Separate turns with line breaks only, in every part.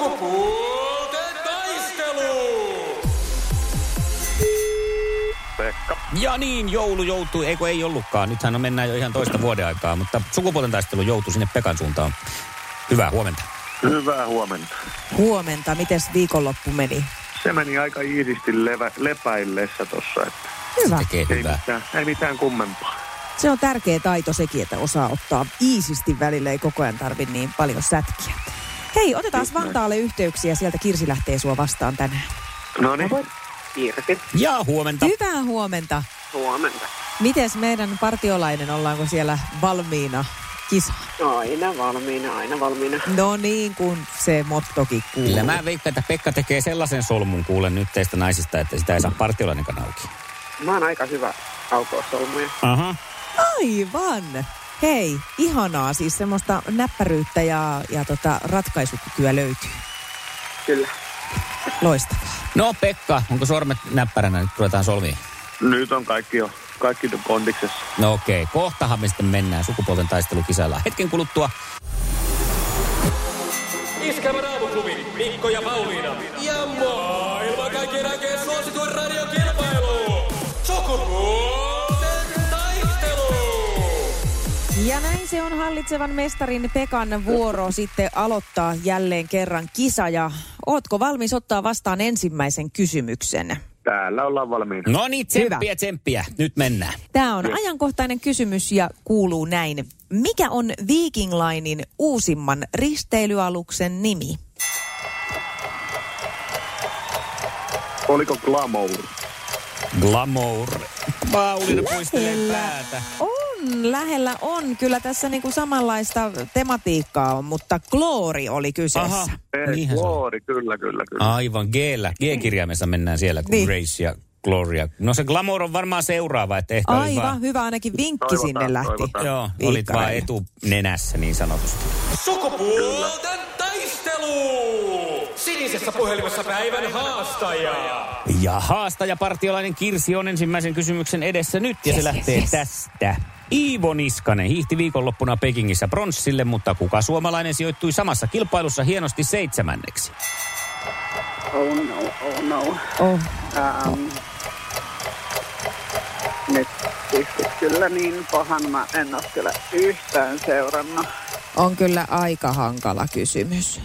Sukupuolten taistelu!
Pekka.
Ja niin, joulu joutui, eikö ei ollutkaan. Nythän on mennään jo ihan toista vuoden aikaa, mutta sukupuolten taistelu joutui sinne Pekan suuntaan. Hyvää huomenta.
Hyvää huomenta.
Huomenta, miten viikonloppu meni?
Se meni aika iisisti levä, lepäillessä tossa, että
Hyvä.
Tekee
ei
hyvää.
mitään, ei mitään kummempaa.
Se on tärkeä taito sekin, että osaa ottaa iisisti välillä, ei koko ajan tarvi niin paljon sätkiä. Hei, otetaan. Vantaalle yhteyksiä, sieltä Kirsi lähtee sua vastaan tänään.
No niin,
Kirsi,
Ja huomenta.
Hyvää huomenta.
huomenta.
Mites meidän partiolainen, ollaanko siellä valmiina kisa?
Aina valmiina, aina valmiina.
No niin, kun se mottokin kuuluu.
Kyllä mä veikkaan, että Pekka tekee sellaisen solmun kuulen nyt teistä naisista, että sitä ei saa partiolainenkaan auki.
Mä oon aika hyvä aukoa solmuja.
Aha.
Aivan. Hei, ihanaa. Siis semmoista näppäryyttä ja, ja tota, ratkaisukykyä löytyy.
Kyllä.
Loistavaa.
No Pekka, onko sormet näppäränä? Nyt ruvetaan solmiin.
nyt on kaikki jo, kaikki kondiksessa.
No okei, kohtahan me sitten mennään sukupuolten taistelukisalla. Hetken kuluttua
Iskävä raamuklubi, Mikko ja Pauliina. Ja maailman kaikkien aikeen suosituen radiokilpailu. Sukupuolten
Ja näin se on hallitsevan mestarin Pekan vuoro sitten aloittaa jälleen kerran kisa. Ja ootko valmis ottaa vastaan ensimmäisen kysymyksen?
Täällä ollaan valmiina.
No niin, tsemppiä, tsemppiä. Nyt mennään.
Tämä on ajankohtainen kysymys ja kuuluu näin. Mikä on Viking Linein uusimman risteilyaluksen nimi?
Oliko Glamour?
Glamour. Pauliina puistelee päätä.
on, lähellä on. Kyllä tässä niinku samanlaista tematiikkaa on, mutta Glory oli kyseessä.
Aha, se on.
Glory, kyllä, kyllä, kyllä.
Aivan, G-llä. G-kirjaimessa mennään siellä, kun
Niin.
Grace ja Gloria. No se Glamour on varmaan seuraava, että ehkä
Aivan,
vaan...
hyvä ainakin vinkki
Toivotaan,
sinne lähti.
toivotaan.
Joo, olit
Viikkareille.
vaan etunenässä niin sanotusti.
Sukupuolten taistelu! Sinisessä puhelimessa päivän haastaja.
Ja haastaja partiolainen Kirsi on ensimmäisen kysymyksen edessä nyt ja se
Yes,
lähtee
yes, yes.
tästä. Iivo Niskanen hiihti viikonloppuna Pekingissä pronssille, mutta kuka suomalainen sijoittui samassa kilpailussa hienosti seitsemänneksi?
Oh no, oh no.
Oh,
Ähm, nyt kyllä niin pahan, mä en ole kyllä yhtään seurannut.
on kyllä aika hankala kysymys.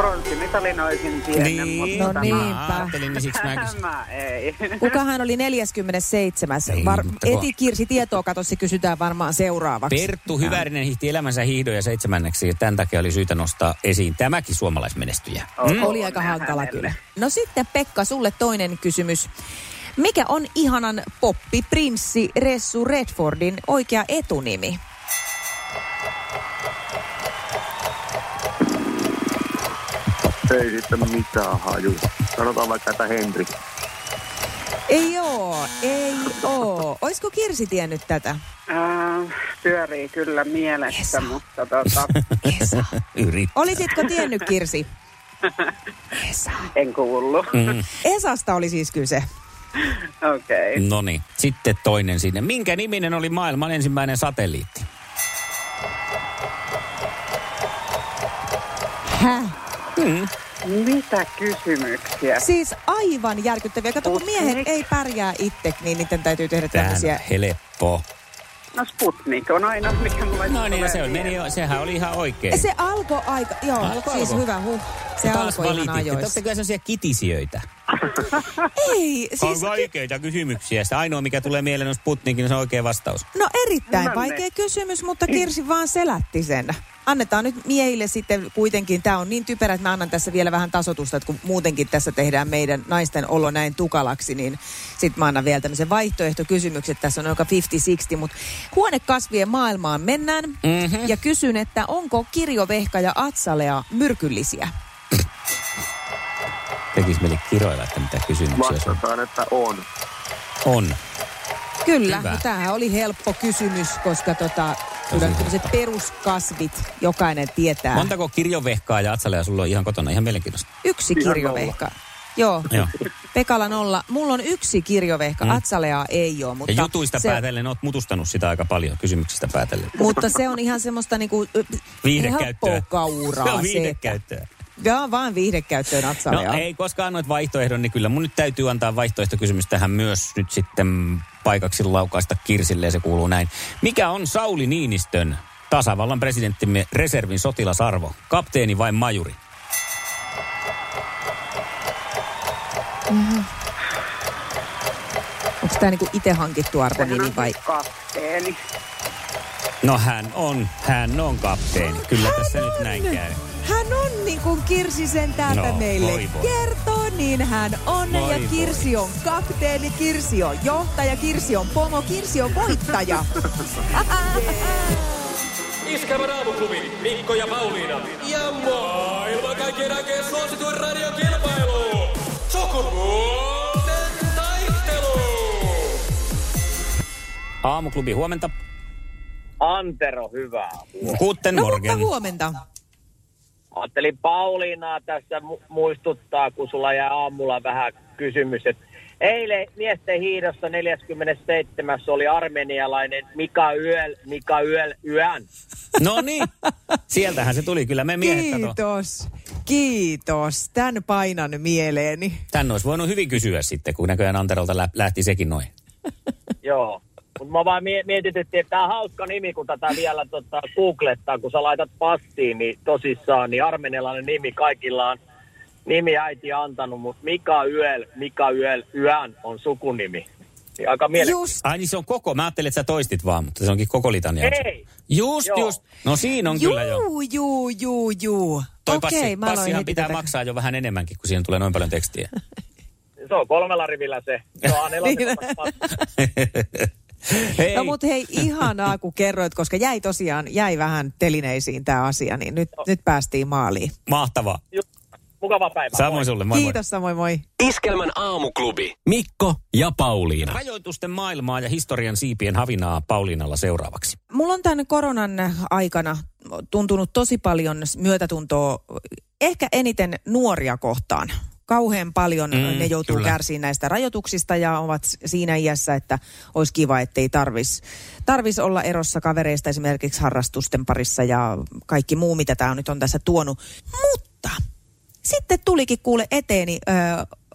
Pronssimitalin olisin tiennyt, mutta
No
tämä-
niinpä.
Ajattelin, niin siksi mä
ei.
Kukahan oli 47.
Ei,
Var- eti Kirsi tietoa, kato se kysytään varmaan seuraavaksi.
Perttu Hyvärinen hiihti elämänsä hiihdoja seitsemänneksi ja tämän takia oli syytä nostaa esiin tämäkin suomalaismenestyjä.
Mm. Oli aika hankala kyllä. No sitten Pekka, sulle toinen kysymys. Mikä on ihanan poppiprinssi Ressu Redfordin oikea etunimi?
Ei sitten mitään haju. Sanotaan vaikka, että Henri.
Ei oo, ei oo. Oisko Kirsi tiennyt tätä?
Äh, pyörii kyllä mielessä,
Esa.
mutta tota,
Esa.
Yrit.
Olisitko tiennyt Kirsi? Esa.
en kuullut.
Mm.
Esasta oli siis kyse.
Okei. Okay.
No niin, sitten toinen sinne. Minkä niminen oli maailman ensimmäinen satelliitti?
Häh?
Mitä kysymyksiä?
Siis aivan järkyttäviä. Kato, kun miehet ei pärjää itse, niin niiden täytyy tehdä
Tämähän
tämmöisiä.
helppo.
No Sputnik on aina, mikä mulle
No niin, se on, meni, sehän oli ihan oikein.
Se alkoi aika, joo,
Alko,
siis
alko.
hyvä, huh. Se
taas
alkoi ihan ajoissa.
olette kyllä sellaisia kitisijöitä.
Ei,
On
siis,
vaikeita kysymyksiä. Se ainoa, mikä tulee mieleen, on Sputnikin, se on oikea vastaus.
no erittäin
niin.
vaikea kysymys, mutta Kirsi vaan selätti sen. Annetaan nyt miehille sitten kuitenkin, tämä on niin typerä, että mä annan tässä vielä vähän tasotusta, että kun muutenkin tässä tehdään meidän naisten olo näin tukalaksi, niin sitten mä annan vielä tämmöisen vaihtoehtokysymyksen, tässä on joka 50-60, mutta huonekasvien maailmaan mennään
Mhm.
ja kysyn, että onko kirjovehka ja atsalea myrkyllisiä?
Tekis meille kiroilla, että mitä kysymyksiä se on.
Vastataan, että on.
On.
Kyllä,
Hyvä.
no tämähän oli helppo kysymys, koska tota, kyllä tämmöiset peruskasvit jokainen tietää.
Montako kirjovehkaa ja atsalea sulla on ihan kotona? Ihan mielenkiintoista.
Yksi
Ihan
kirjovehka. Joo,
Joo.
Pekala nolla. Mulla on yksi kirjovehka,
Mm.
Atsalea ei ole, mutta,
Ja jutuista
se,
päätellen oot mutustanut sitä aika paljon, kysymyksistä päätellen.
mutta se on ihan semmoista niinku
Viihdekäyttöä.
helppoa kauraa.
Se on
se, että,
viihdekäyttöä.
Joo, vaan viihdekäyttöön Atsalle.
No ei, koska annoit vaihtoehdon, niin kyllä mun nyt täytyy antaa vaihtoehtokysymys tähän myös nyt sitten paikaksi laukaista Kirsille ja se kuuluu näin. Mikä on Sauli Niinistön tasavallan presidenttimme reservin sotilasarvo? Kapteeni vai majuri?
Onko tämä niinku itse hankittu arvonimi vai?
Kapteeni.
No hän on, hän on kapteeni. Kyllä tässä nyt näin käy.
Kuin Kirsi sen täältä
No,
meille
voi voi.
kertoo, niin hän on.
Voi
ja Kirsi on kapteeni, Kirsi on johtaja, Kirsi on pomo, Kirsi on voittaja.
Iskelmän aamuklubi, Mikko ja Pauliina. Ja maailman kaikkien aikeen suosituen radiokilpailu. Sukupuolten taistelu.
Aamuklubi, huomenta.
Antero, hyvää. huomenta.
Guten
No mutta
morgen.
huomenta.
Ajattelin Pauliinaa tässä mu- muistuttaa, kun sulla jäi aamulla vähän kysymys, että eilen miesten hiidossa 47. oli armenialainen Mika Yöl, Mika Yöl Yön.
No niin, sieltähän se tuli. Kyllä me miehet kato.
Kiitos. Kiitos. Tän painan mieleeni.
Tän olisi voinut hyvin kysyä sitten, kun näköjään Anterolta lä- lähti sekin noin.
Joo. Mutta mä vaan mie- mietityttiin, että tämä on hauska nimi, kun tätä vielä tota, googlettaa, kun sä laitat pastiin, niin tosissaan, niin armenialainen nimi kaikilla on nimi äiti antanut, mutta Mika Yöl, Mika Yöl Yön on sukunimi. Niin aika mielenkiintoista.
Just.
Ai niin se on koko. Mä ajattelin, että sä toistit vaan, mutta se onkin koko litania.
Ei.
Just,
Joo.
just. No siinä on kyllä jo.
Juu, juu, juu, juu.
Toi
Okei,
passi,
mä aloin
passihan pitää
tätä-
maksaa jo vähän enemmänkin, kun siinä tulee noin paljon tekstiä.
Se on kolmella rivillä se. Se on A4
Niin.
passi.
Hei.
No mutta hei, ihanaa kun kerroit, koska jäi tosiaan, jäi vähän telineisiin tämä asia, niin nyt, nyt päästiin maaliin.
Mahtavaa.
Mukavaa päivää.
Samoin
Moi.
sulle, moi moi.
Kiitos samoin, moi.
Iskelmän aamuklubi. Mikko ja Pauliina.
Rajoitusten maailmaa ja historian siipien havinaa Pauliinalla seuraavaksi.
Mulla on tämän koronan aikana tuntunut tosi paljon myötätuntoa, ehkä eniten nuoria kohtaan. Kauhean paljon
Mm,
ne joutuu
kyllä.
kärsiin näistä rajoituksista ja ovat siinä iässä, että olisi kiva, ettei tarvis, tarvis olla erossa kavereista esimerkiksi harrastusten parissa ja kaikki muu, mitä tämä nyt on tässä tuonut. Mutta sitten tulikin kuule eteeni ö,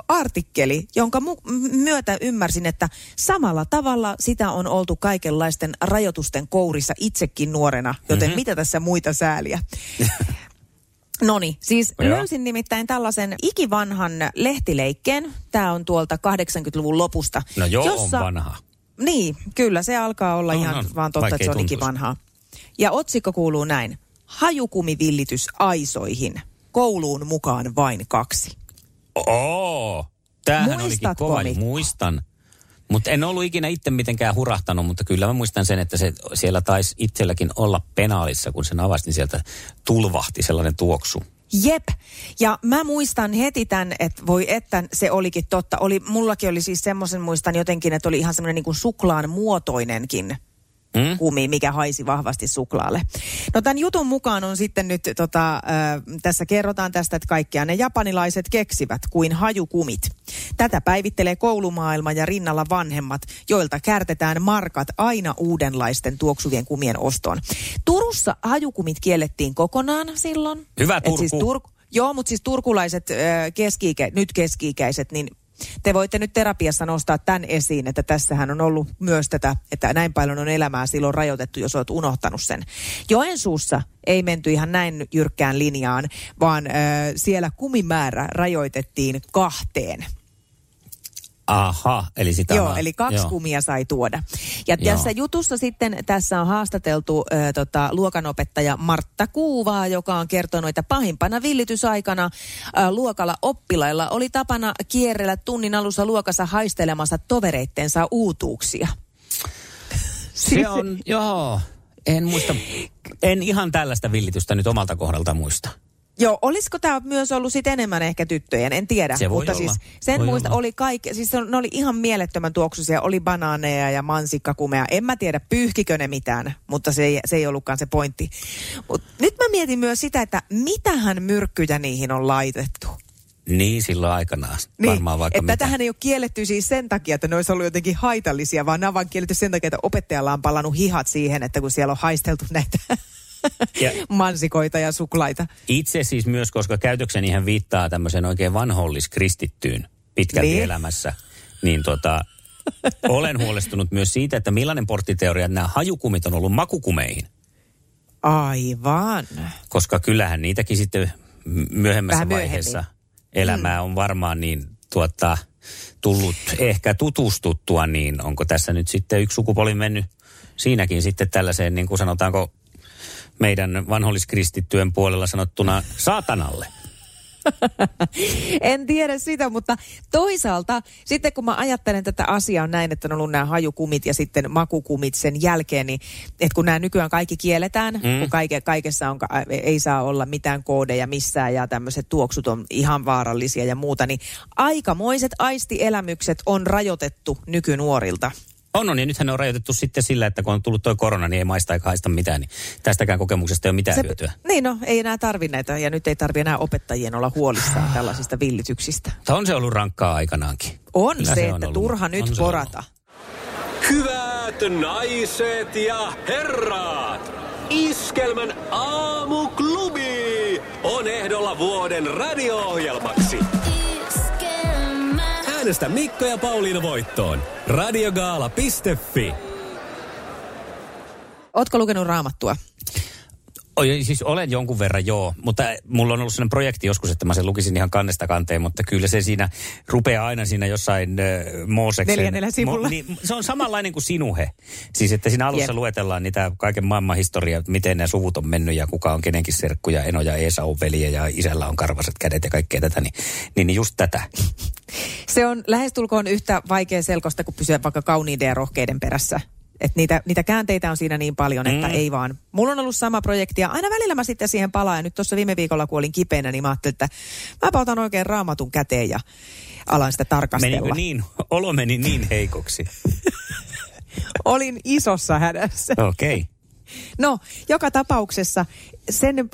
artikkeli, jonka mu- myötä ymmärsin, että samalla tavalla sitä on oltu kaikenlaisten rajoitusten kourissa itsekin nuorena, joten
Mhm.
mm-hmm. mitä tässä muita sääliä. Noni, siis
Joo.
löysin nimittäin tällaisen ikivanhan lehtileikkeen. Tämä on tuolta 80-luvun lopusta.
No joo,
jossa,
on vanha.
Niin, kyllä se alkaa olla
On,
ihan
on.
vaan totta, että se on
tuntuisi.
ikivanhaa. Ja otsikko kuuluu näin. Hajukumivillitys aisoihin. Kouluun mukaan vain kaksi.
Oo, tämähän olikin
Muistatko,
kova.
Mikko?
Muistan. Mutta en ollut ikinä itse mitenkään hurahtanut, mutta kyllä mä muistan sen, että se siellä taisi itselläkin olla penaalissa, kun sen avasi, niin sieltä tulvahti sellainen tuoksu.
Jep. Ja mä muistan heti tämän, että voi että se olikin totta. Oli, mullakin oli siis semmoisen muistan jotenkin, että oli ihan semmoinen niin kuin suklaan muotoinenkin
Mm?
kumi, mikä haisi vahvasti suklaalle. No tämän jutun mukaan on sitten nyt, tota, äh, tässä kerrotaan tästä, että kaikkia ne japanilaiset keksivät kuin hajukumit. Tätä päivittelee koulumaailma ja rinnalla vanhemmat, joilta kärtetään markat aina uudenlaisten tuoksuvien kumien ostoon. Turussa hajukumit kiellettiin kokonaan silloin.
Hyvä
Et
Turku.
Siis Tur- Joo, mutta siis turkulaiset, äh, keski nyt keski-ikäiset, niin te voitte nyt terapiassa nostaa tämän esiin, että tässähän on ollut myös tätä, että näin paljon on elämää silloin rajoitettu, jos olet unohtanut sen. Joensuussa ei menty ihan näin jyrkkään linjaan, vaan äh, siellä kumimäärä rajoitettiin kahteen.
Aha, eli sitä
Joo,
vaan-
eli kaksi
joo.
kumia sai tuoda. Ja
Joo.
tässä jutussa sitten tässä on haastateltu ö, tota, luokanopettaja Martta Kuuvaa, joka on kertonut, että pahimpana villitysaikana ö, luokalla oppilailla oli tapana kierrellä tunnin alussa luokassa haistelemassa tovereittensa uutuuksia.
Se on, joo, en muista, en ihan tällaista villitystä nyt omalta kohdalta muista.
Joo, olisiko tämä myös ollut sit enemmän ehkä tyttöjen, en tiedä.
Se voi
mutta
olla.
siis sen
Voi
muista
olla.
oli kaikki, siis ne oli ihan mielettömän tuoksuisia, oli banaaneja ja mansikkakumeja. En mä tiedä pyyhkikö ne mitään, mutta se ei, se ei ollutkaan se pointti. Mut nyt mä mietin myös sitä, että mitähän myrkkyjä niihin on laitettu.
Niin silloin aikanaan,
Niin,
varmaan vaikka
että
mitä.
tätähän ei ole kielletty siis sen takia, että ne olisi ollut jotenkin haitallisia, vaan nämä on vaan kielletty sen takia, että opettajalla on palannut hihat siihen, että kun siellä on haisteltu näitä
Ja
Mansikoita ja suklaita.
itse siis myös, koska käytökseni ihan viittaa tämmöiseen oikein vanholliskristittyyn pitkälti
Niin.
elämässä, niin tota, olen huolestunut myös siitä, että millainen porttiteoria nämä hajukumit on ollut makukumeihin.
Aivan.
Koska kyllähän niitäkin sitten myöhemmässä
Vähän
vaiheessa elämää on varmaan niin tuota, tullut ehkä tutustuttua, niin onko tässä nyt sitten yksi sukupolvi mennyt siinäkin sitten tällaiseen, niin kuin sanotaanko meidän vanholliskristittyjen puolella sanottuna saatanalle.
En tiedä sitä, mutta toisaalta sitten kun mä ajattelen tätä asiaa näin, että on ollut nämä hajukumit ja sitten makukumit sen jälkeen, niin että kun nämä nykyään kaikki kielletään, mm. kun kaike, kaikessa on, ei saa olla mitään koodeja missään ja tämmöiset tuoksut on ihan vaarallisia ja muuta, niin aikamoiset aistielämykset on rajoitettu nykynuorilta.
On, on, ja nythän ne on rajoitettu sitten sillä, että kun on tullut tuo korona, niin ei maista eikä haista mitään, niin tästäkään kokemuksesta ei ole mitään hyötyä.
niin no, ei enää tarvi näitä ja nyt ei tarvi enää opettajien olla huolissaan tällaisista villityksistä.
Mutta on se ollut rankkaa aikanaankin.
On
Kyllä
se,
se on
että
ollut.
turha nyt
On se
porata.
Hyvät naiset ja herrat! Iskelmän aamuklubi on ehdolla vuoden radio-ohjelmaksi. Äänestä Mikko ja Pauliina voittoon. Radiogaala.fi
Ootko lukenut raamattua?
Siis olen jonkun verran joo, mutta mulla on ollut sellainen projekti joskus, että mä sen lukisin ihan kannesta kanteen, mutta kyllä se siinä rupeaa aina siinä jossain äh, Mooseksen...
Neljännellä sivulla.
niin, se on samanlainen kuin sinuhe. Siis että siinä alussa
Jep.
luetellaan niitä kaiken maailman historiaa, että miten nämä suvut on mennyt ja kuka on kenenkin serkku ja Eno ja Eesa on velje ja isällä on karvaset kädet ja kaikkea tätä. Niin, niin, niin just tätä.
Se on lähestulkoon yhtä vaikea selkosta kuin pysyä vaikka kauniiden ja rohkeiden perässä. Et niitä, niitä käänteitä on siinä niin paljon, että
Mm.
ei vaan. Mulla on ollut sama projekti ja aina välillä mä sitten siihen palaan. Ja nyt tuossa viime viikolla, kun olin kipeänä, niin mä ajattelin, että mä otan oikein raamatun käteen ja alan sitä tarkastella.
Menikö niin, olo meni niin heikoksi.
Olin isossa hädässä.
Okei. Okay.
No, joka tapauksessa sen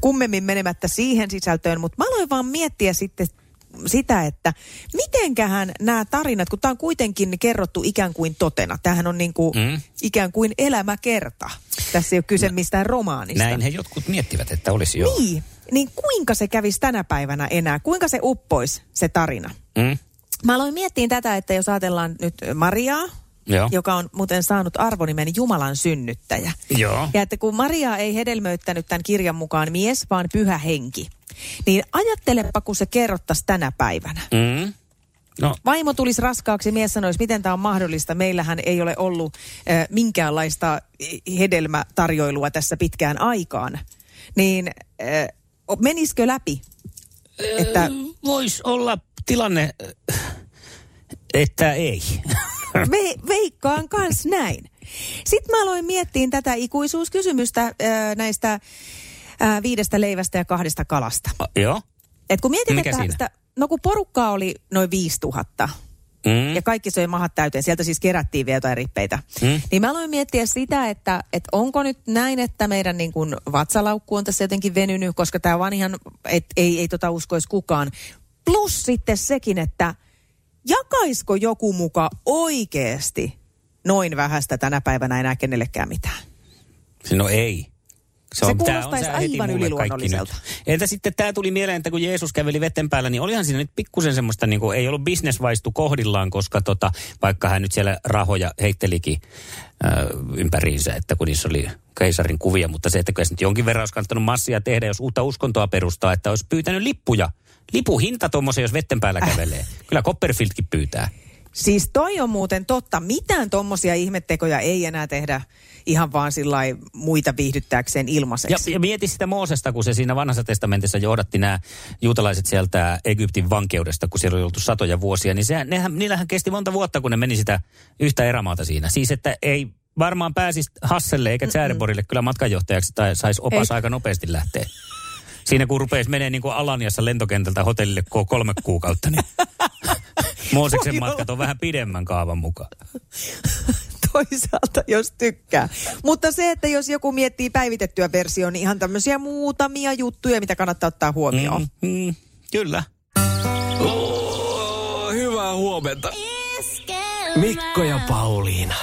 kummemmin menemättä siihen sisältöön, mutta mä aloin vaan miettiä sitten sitä, että mitenkähän nämä tarinat, kun tämä on kuitenkin kerrottu ikään kuin totena. Tämähän on niin kuin
Mm.
ikään kuin elämäkerta. Tässä ei ole kyse mistään romaanista.
Näin he jotkut miettivät, että olisi joo.
Niin, niin kuinka se kävisi tänä päivänä enää? Kuinka se uppoisi se tarina?
Mm?
Mä aloin miettiä tätä, että jos ajatellaan nyt Mariaa,
Joo.
joka on muuten saanut arvonimen Jumalan synnyttäjä.
Joo.
Ja että kun Maria ei hedelmöittänyt tämän kirjan mukaan mies, vaan pyhä henki, niin ajattelepa, kun se kerrottaisi tänä päivänä.
Mm? No,
Vaimo tulisi raskaaksi, mies sanoisi, miten tämä on mahdollista. Meillähän ei ole ollut äh, minkäänlaista hedelmätarjoilua tässä pitkään aikaan. Niin äh, menisikö läpi? Että
voisi olla tilanne, että ei.
ve, veikkaan kans näin. Sitten mä aloin miettiä tätä ikuisuuskysymystä äh, näistä äh, viidestä leivästä ja kahdesta kalasta.
Joo.
Et kun mietin,
Mikä
että
siinä?
sitä, no kun porukkaa oli noin 5000
Mm.
ja kaikki söi mahat täyteen, sieltä siis kerättiin vielä jotain rippeitä.
Mm.
Niin mä aloin miettiä sitä, että, että onko nyt näin, että meidän niin kuin vatsalaukku on tässä jotenkin venynyt, koska tämä vaan ihan, et, ei, ei tota uskoisi kukaan. Plus sitten sekin, että jakaisko joku muka oikeasti noin vähästä tänä päivänä enää kenellekään mitään?
No ei.
Se
tää
kuulostaisi
tää heti
aivan yliluonnolliselta.
Entä sitten tämä tuli mieleen, että kun Jeesus käveli vetten päällä, niin olihan siinä nyt pikkusen semmoista, niin kuin, ei ollut bisnesvaistu kohdillaan, koska tota, vaikka hän nyt siellä rahoja heittelikin äh, ympäriinsä, että kun niissä oli keisarin kuvia, mutta se, että kyllä se nyt jonkin verran olisi kannattanut massia tehdä, jos uutta uskontoa perustaa, että olisi pyytänyt lippuja. Lipuhinta tuommoisen, jos vetten päällä kävelee. Kyllä Copperfieldkin pyytää.
Siis toi on muuten totta. Mitään tommosia ihmettekoja ei enää tehdä ihan vaan sillä muita viihdyttääkseen
Ja,
ilmaiseksi.
ja mieti sitä Moosesta, kun se siinä vanhassa testamentissa johdatti nämä juutalaiset sieltä Egyptin vankeudesta, kun siellä oli oltu satoja vuosia, niin sehän, nehän, niillähän kesti monta vuotta, kun ne meni sitä yhtä erämaata siinä. Siis, että ei varmaan pääsisi Hasselle eikä Tsäreborille kyllä matkanjohtajaksi tai saisi opas
Ei.
aika nopeasti lähteä. Siinä kun rupeisi menee niin kuin Alaniassa lentokentältä hotellille ko- kolme kuukautta, niin Mooseksen
Voi
matkat on vähän pidemmän kaavan mukaan.
Toisaalta, jos tykkää. Mutta se, että jos joku miettii päivitettyä versioon, niin ihan tämmöisiä muutamia juttuja, mitä kannattaa ottaa huomioon.
Mm, mm, kyllä.
Oh, hyvää huomenta. Mikko ja Pauliina.